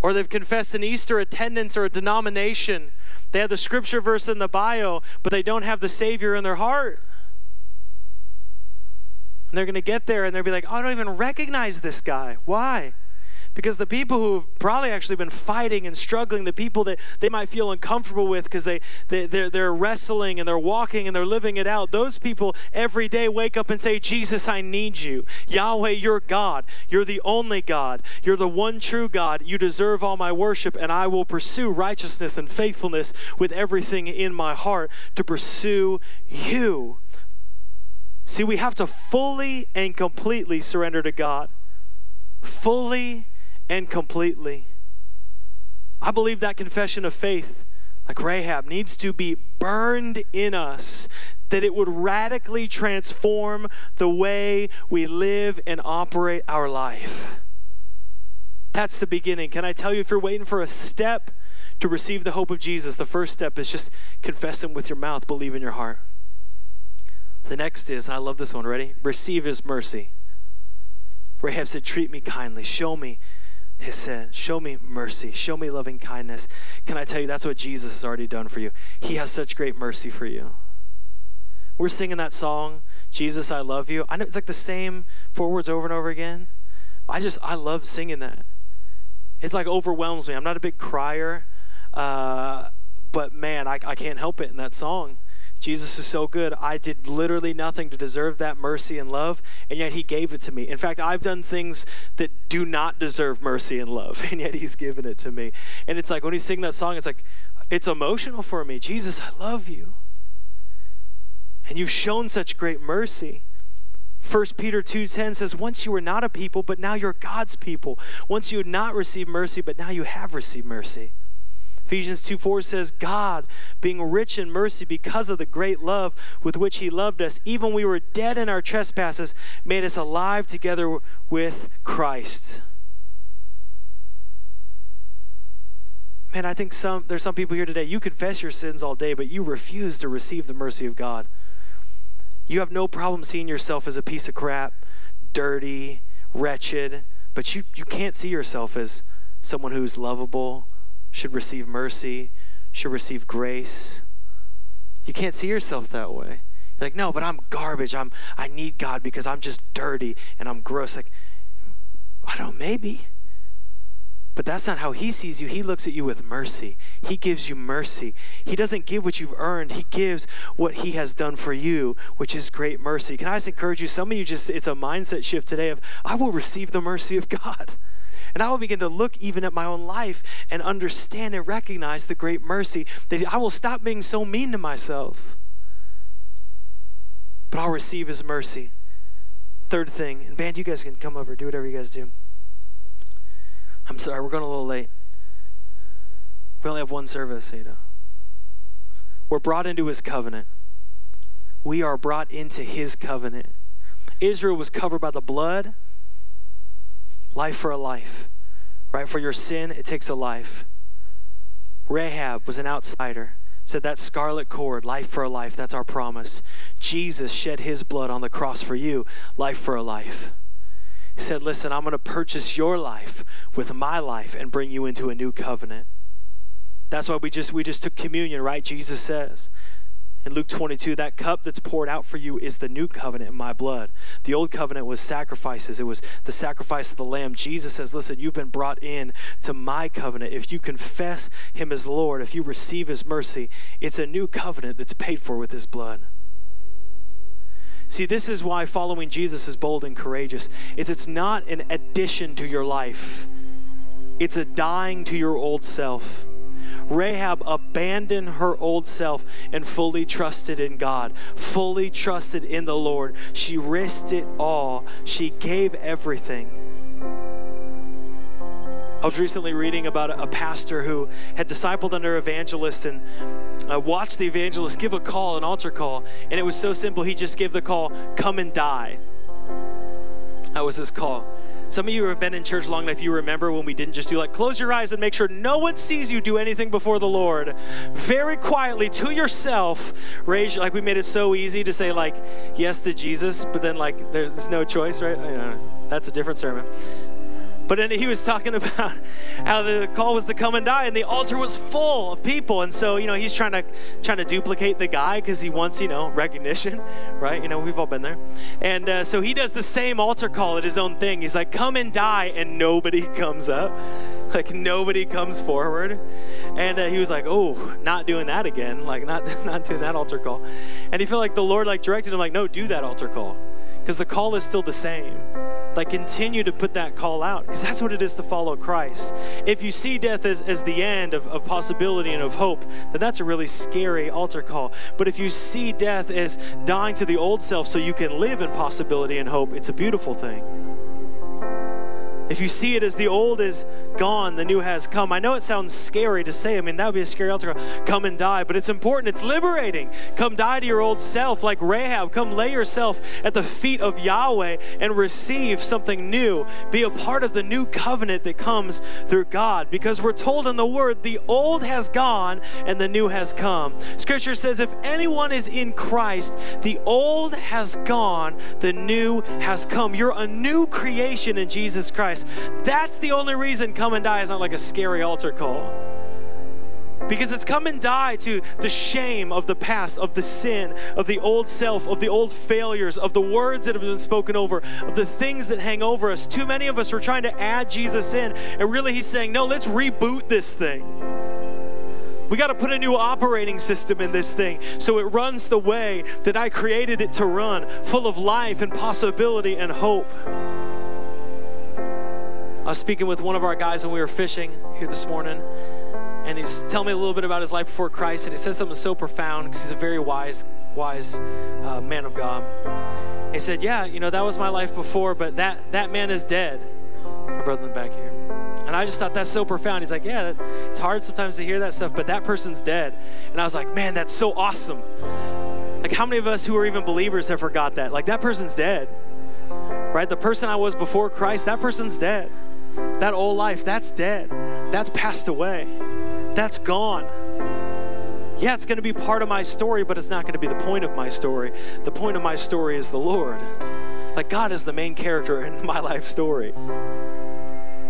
Or they've confessed an Easter attendance or a denomination. They have the scripture verse in the bio, but they don't have the Savior in their heart. And they're going to get there and they'll be like, oh, I don't even recognize this guy. Why? Because the people who've probably actually been fighting and struggling, the people that they might feel uncomfortable with because they, they, they're, they're wrestling and they're walking and they're living it out, those people every day wake up and say, Jesus, I need you. Yahweh, you're God. You're the only God. You're the one true God. You deserve all my worship, and I will pursue righteousness and faithfulness with everything in my heart to pursue you. See, we have to fully and completely surrender to God. Fully and completely. I believe that confession of faith, like Rahab, needs to be burned in us, that it would radically transform the way we live and operate our life. That's the beginning. Can I tell you, if you're waiting for a step to receive the hope of Jesus, the first step is just confess Him with your mouth, believe in your heart. The next is, and I love this one, ready? Receive His mercy. Rahab said, Treat me kindly, show me hesed. Show me mercy. Show me loving kindness. Can I tell you, that's what Jesus has already done for you? He has such great mercy for you. We're singing that song, Jesus, I love you. I know it's like the same four words over and over again. I just, I love singing that. It's like overwhelms me. I'm not a big crier, uh, but man, I, I can't help it in that song. Jesus is so good. I did literally nothing to deserve that mercy and love, and yet He gave it to me. In fact, I've done things that do not deserve mercy and love, [laughs] and yet He's given it to me. And it's like when He's singing that song, it's like, it's emotional for me. Jesus, I love you. And you've shown such great mercy. 1 Peter 2:10 says, "Once you were not a people, but now you're God's people. Once you had not received mercy, but now you have received mercy." Ephesians 2 4 says, God, being rich in mercy because of the great love with which He loved us, even we were dead in our trespasses, made us alive together with Christ. Man, I think some there's some people here today. You confess your sins all day, but you refuse to receive the mercy of God. You have no problem seeing yourself as a piece of crap, dirty, wretched, but you, you can't see yourself as someone who's lovable, should receive mercy, should receive grace. You can't see yourself that way. You're like, no, but I'm garbage. I'm I need God because I'm just dirty and I'm gross. Like, I don't maybe. But that's not how he sees you. He looks at you with mercy. He gives you mercy. He doesn't give what you've earned. He gives what he has done for you, which is great mercy. Can I just encourage you? Some of you just, it's a mindset shift today of, I will receive the mercy of God. And I will begin to look even at my own life and understand and recognize the great mercy that I will stop being so mean to myself. But I'll receive his mercy. Third thing, and band, you guys can come over, do whatever you guys do. I'm sorry, we're going a little late. We only have one service, you know. We're brought into his covenant. We are brought into his covenant. Israel was covered by the blood life for a life, right? For your sin, it takes a life. Rahab was an outsider, said that scarlet cord, life for a life, that's our promise. Jesus shed his blood on the cross for you, life for a life. He said, Listen, I'm going to purchase your life with my life and bring you into a new covenant. That's why we just we just took communion, right? Jesus says in Luke 22, that cup that's poured out for you is the new covenant in my blood. The old covenant was sacrifices, it was the sacrifice of the lamb. Jesus says, Listen, you've been brought in to my covenant. If you confess him as Lord, if you receive his mercy, it's a new covenant that's paid for with his blood. See, this is why following Jesus is bold and courageous. It's it's not an addition to your life. It's a dying to your old self. Rahab abandoned her old self and fully trusted in God, fully trusted in the Lord. She risked it all, she gave everything. I was recently reading about a pastor who had discipled under evangelist and uh, watched the evangelist give a call, an altar call, and it was so simple. He just gave the call, "Come and die." That was his call. Some of you have been in church long enough, you remember when we didn't just do like close your eyes and make sure no one sees you do anything before the Lord. Very quietly to yourself, raise like we made it so easy to say like yes to Jesus, but then like there's no choice, right? That's a different sermon. But he was talking [laughs] about how the call was to come and die, and the altar was full of people. And so, you know, he's trying to trying to duplicate the guy because he wants, you know, recognition, [laughs] right? You know, we've all been there. And uh, so he does the same altar call at his own thing. He's like, "Come and die," and nobody [laughs] comes up. Like nobody comes forward. And uh, he was like, "Oh, not doing that again. Like not not doing that altar call." And he felt like the Lord like directed him, like, "No, do that altar call," because the call is still the same like continue to put that call out because that's what it is to follow christ. If you see death as, as the end of, of possibility and of hope then that's a really scary altar call. But if you see death as dying to the old self so you can live in possibility and hope it's a beautiful thing if you see it as the old is gone, the new has come. I know it sounds scary to say. I mean, that would be a scary altar. Come and die. But it's important. It's liberating. Come die to your old self like Rahab. Come lay yourself at the feet of Yahweh and receive something new. Be a part of the new covenant that comes through God. Because we're told in the word, the old has gone and the new has come. Scripture says, if anyone is in Christ, the old has gone, the new has come. You're a new creation in Jesus Christ. Christ. That's the only reason come and die is not like a scary altar call. Because it's come and die to the shame of the past, of the sin, of the old self, of the old failures, of the words that have been spoken over, of the things that hang over us. Too many of us are trying to add Jesus in, and really He's saying, No, let's reboot this thing. We got to put a new operating system in this thing so it runs the way that I created it to run, full of life and possibility and hope. I was speaking with one of our guys when we were fishing here this morning, and he's telling me a little bit about his life before Christ, and he said something so profound because he's a very wise, wise uh, man of God. he said, "Yeah, you know that was my life before, but that that man is dead." My brother in the back here. And I just thought that's so profound. He's like, yeah, it's hard sometimes to hear that stuff, but that person's dead. And I was like, man, that's so awesome. Like, how many of us who are even believers have forgot that? Like, that person's dead, right? The person I was before Christ, that person's dead. That old life, that's dead. That's passed away. That's gone. Yeah, it's going to be part of my story, but it's not going to be the point of my story. The point of my story is the Lord. Like, God is the main character in [laughs] my life story.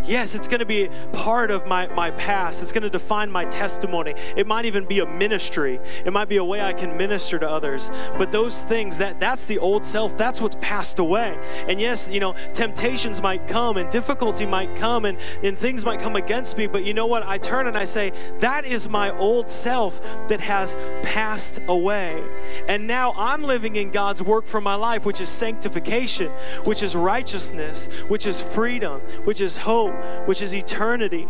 Yes, it's going to be part of my, my past. It's going to define my testimony. It might even be a ministry. It might be a way I can minister to others. But those things, that that's the old self. That's what's passed away. And yes, you know, temptations might come and difficulty might come and, and things might come against me. But you know what? I turn and I say, that is my old self that has passed away. And now I'm living in God's work for my life, which is sanctification, which is righteousness, which is freedom, which is hope which is eternity.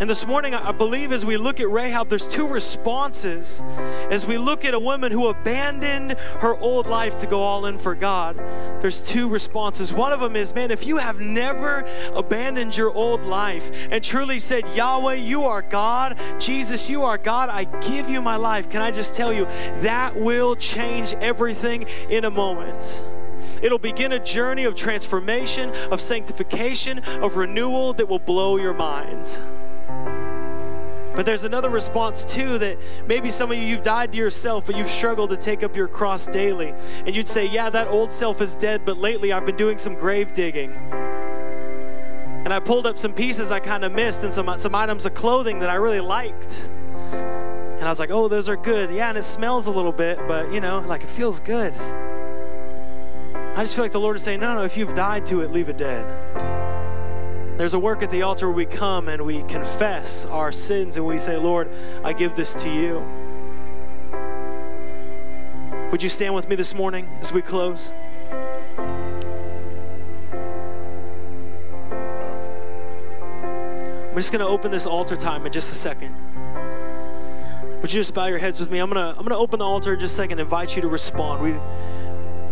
And this morning, I believe as we look at Rahab, there's two responses. As we look at a woman who abandoned her old life to go all in for God, there's two responses. One of them is, man, if you have never abandoned your old life and truly said, Yahweh, you are God, Jesus, you are God, I give you my life, can I just tell you, that will change everything in a moment. It'll begin a journey of transformation, of sanctification, of renewal that will blow your mind. But there's another response too that maybe some of you, you've died to yourself, but you've struggled to take up your cross daily. And you'd say, Yeah, that old self is dead, but lately I've been doing some grave digging. And I pulled up some pieces I kind of missed and some, some items of clothing that I really liked. And I was like, Oh, those are good. Yeah, and it smells a little bit, but you know, like it feels good. I just feel like the Lord is saying, no, no, if you've died to it, leave it dead. There's a work at the altar where we come and we confess our sins and we say, Lord, I give this to you. Would you stand with me this morning as we close? I'm just going to open this altar time in just a second. Would you just bow your heads with me? I'm going to I'm going to open the altar in just a second and invite you to respond. We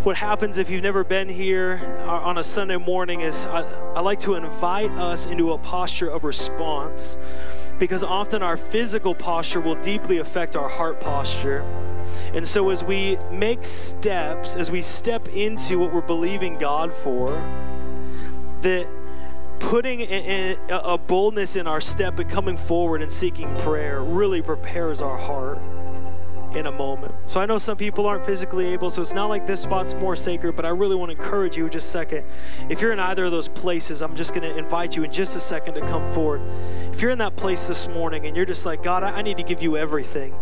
what happens if you've never been here uh, on a Sunday morning is I, I, like to invite us into a posture of response because often our physical posture will deeply affect our heart posture. And so, as we make steps, as we step into what we're believing God for, that putting a, a boldness in our step and coming forward and seeking prayer really prepares our heart. In a moment. So I know some people aren't physically able, so it's not like this spot's more sacred, but I really want to encourage you just a second. If you're in either of those places, I'm just going to invite you in just a second to come forward. If you're in that place this morning and you're just like, God, I need to give you everything.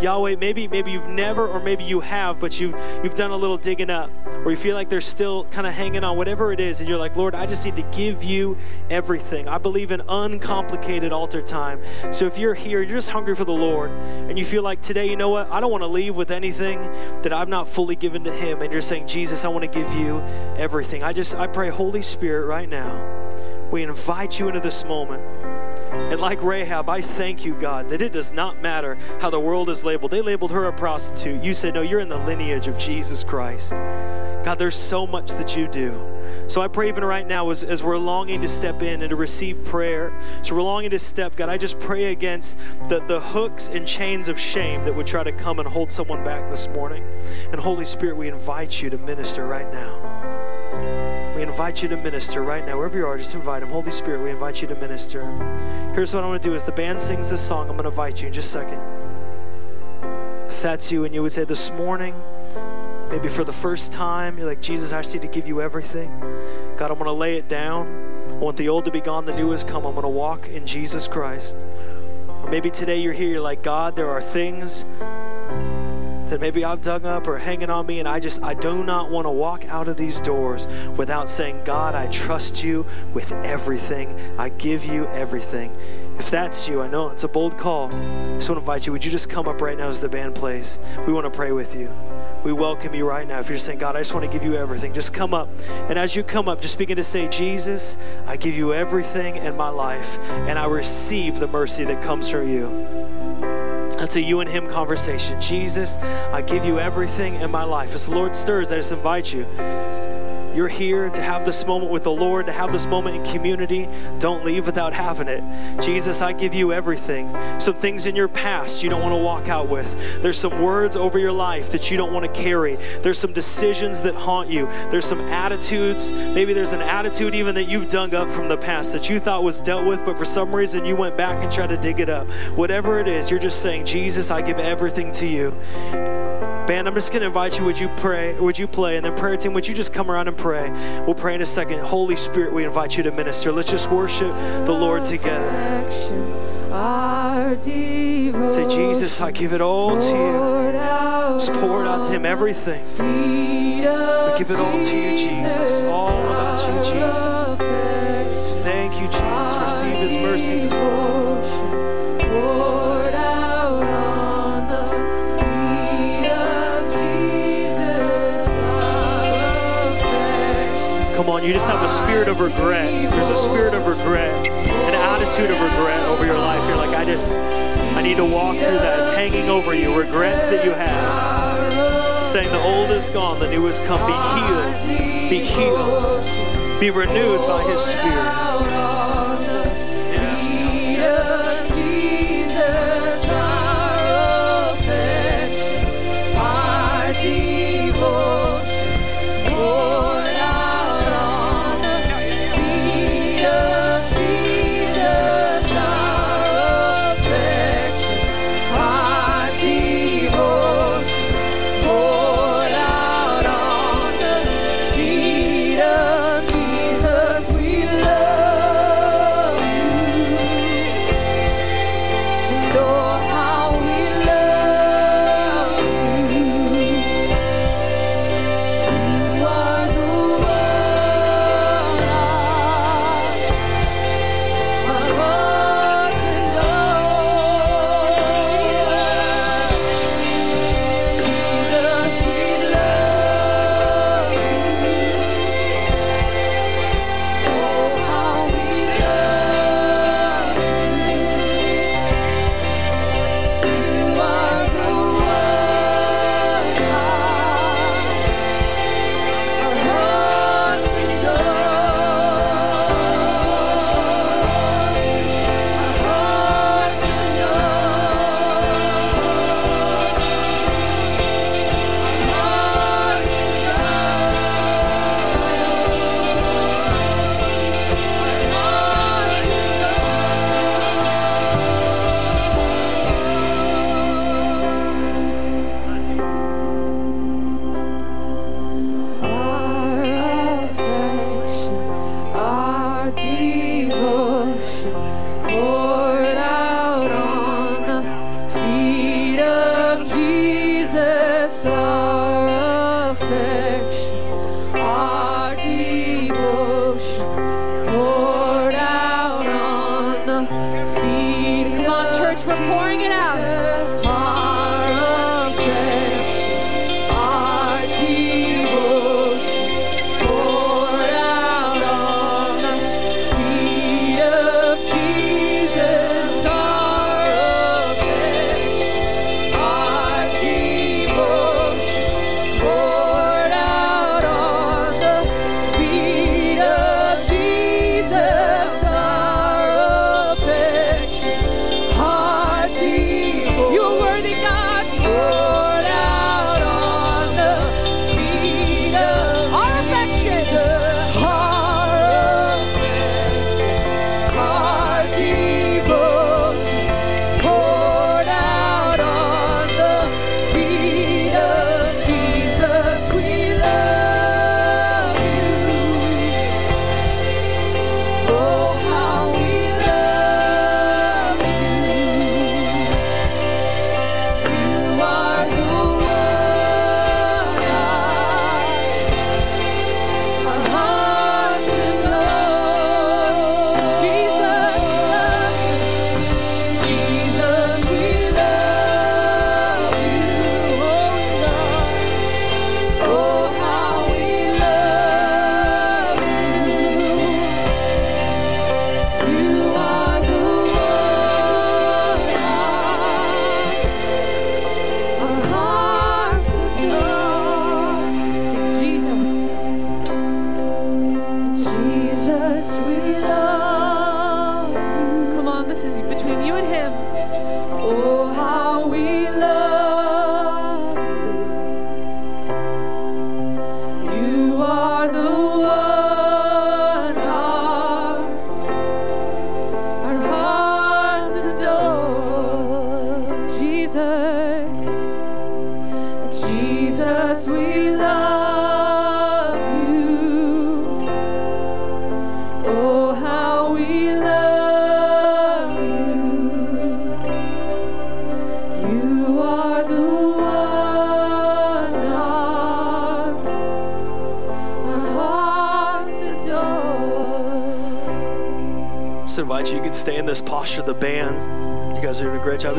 Yahweh, maybe maybe you've never or maybe you have, but you've you've done a little digging up, or you feel like they're still kind of hanging on, whatever it is, and you're like, Lord, I just need to give you everything. I believe in uncomplicated altar time. So if you're here, you're just hungry for the Lord, and you feel like today, you know what? I don't want to leave with anything that I've not fully given to Him, and you're saying, Jesus, I want to give you everything. I just I pray, Holy Spirit, right now, we invite you into this moment. And like Rahab, I thank you, God, that it does not matter how the world is labeled. They labeled her a prostitute. You said, no, you're in the lineage of Jesus Christ. God, there's so much that you do. So I pray even right now as, as we're longing to step in and to receive prayer, so we're longing to step, God, I just pray against the, the hooks and chains of shame that would try to come and hold someone back this morning. And Holy Spirit, we invite you to minister right now. Invite you to minister right now. Wherever you are, just invite him. Holy Spirit, we invite you to minister. Here's what I want to do as the band sings this song, I'm going to invite you in just a second. If that's you and you would say this morning, maybe for the first time, you're like, Jesus, I just need to give you everything. God, I'm going to lay it down. I want the old to be gone, the new has come. I'm going to walk in Jesus Christ. Or maybe today you're here, you're like, God, there are things that maybe I've dug up or hanging on me, and I just, I do not want to walk out of these doors without saying, God, I trust you with everything. I give you everything. If that's you, I know it's a bold call. I just want to invite you. Would you just come up right now as the band plays? We want to pray with you. We welcome you right now. If you're saying, God, I just want to give you everything, just come up. And as you come up, just begin to say, Jesus, I give you everything in my life, and I receive the mercy that comes from you. That's a you and him conversation. Jesus, I give you everything in my life. As the Lord stirs, I just invite you you're here to have this moment with the Lord, to have this moment in community. Don't leave without having it. Jesus, I give you everything. Some things in your past you don't want to walk out with. There's some words over your life that you don't want to carry. There's some decisions that haunt you. There's some attitudes. Maybe there's an attitude even that you've dug up from the past that you thought was dealt with, but for some reason you went back and tried to dig it up. Whatever it is, you're just saying, Jesus, I give everything to you. Band, I'm just going to invite you. Would you pray? Would you play? And then prayer team, would you just come around and pray? We'll pray in a second. Holy Spirit, we invite you to minister. Let's just worship the Lord together. Say, Jesus, I give it all to you. Just pour it out to Him, everything. We give it all to you, Jesus. All about you, Jesus. Thank you, Jesus. Receive His mercy this morning. Come on, you just have a spirit of regret. There's a spirit of regret, an attitude of regret over your life. You're like, I just, I need to walk through that. It's hanging over you. Regrets that you have. Saying the old is gone, the new has come. Be healed. Be healed. Be renewed by His Spirit.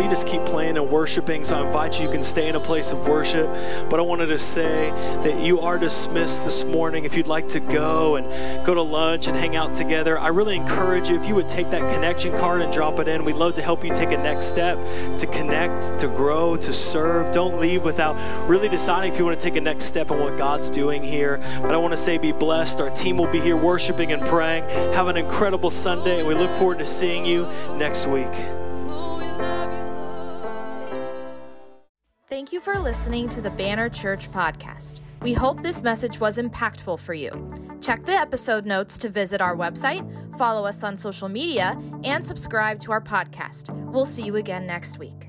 You just keep playing and worshiping. So I invite you, you can stay in a place of worship. But I wanted to say that you are dismissed this morning. If you'd like to go and go to lunch and hang out together, I really encourage you if you would take that connection card and drop it in. We'd love to help you take a next step to connect, to grow, to serve. Don't leave without really deciding if you want to take a next step in what God's doing here. But I want to say be blessed. Our team will be here worshiping and praying. Have an incredible Sunday, and we look forward to seeing you next week. Thank you for listening to the Banner Church podcast. We hope this message was impactful for you. Check the episode notes to visit our website, follow us on social media, and subscribe to our podcast. We'll see you again next week.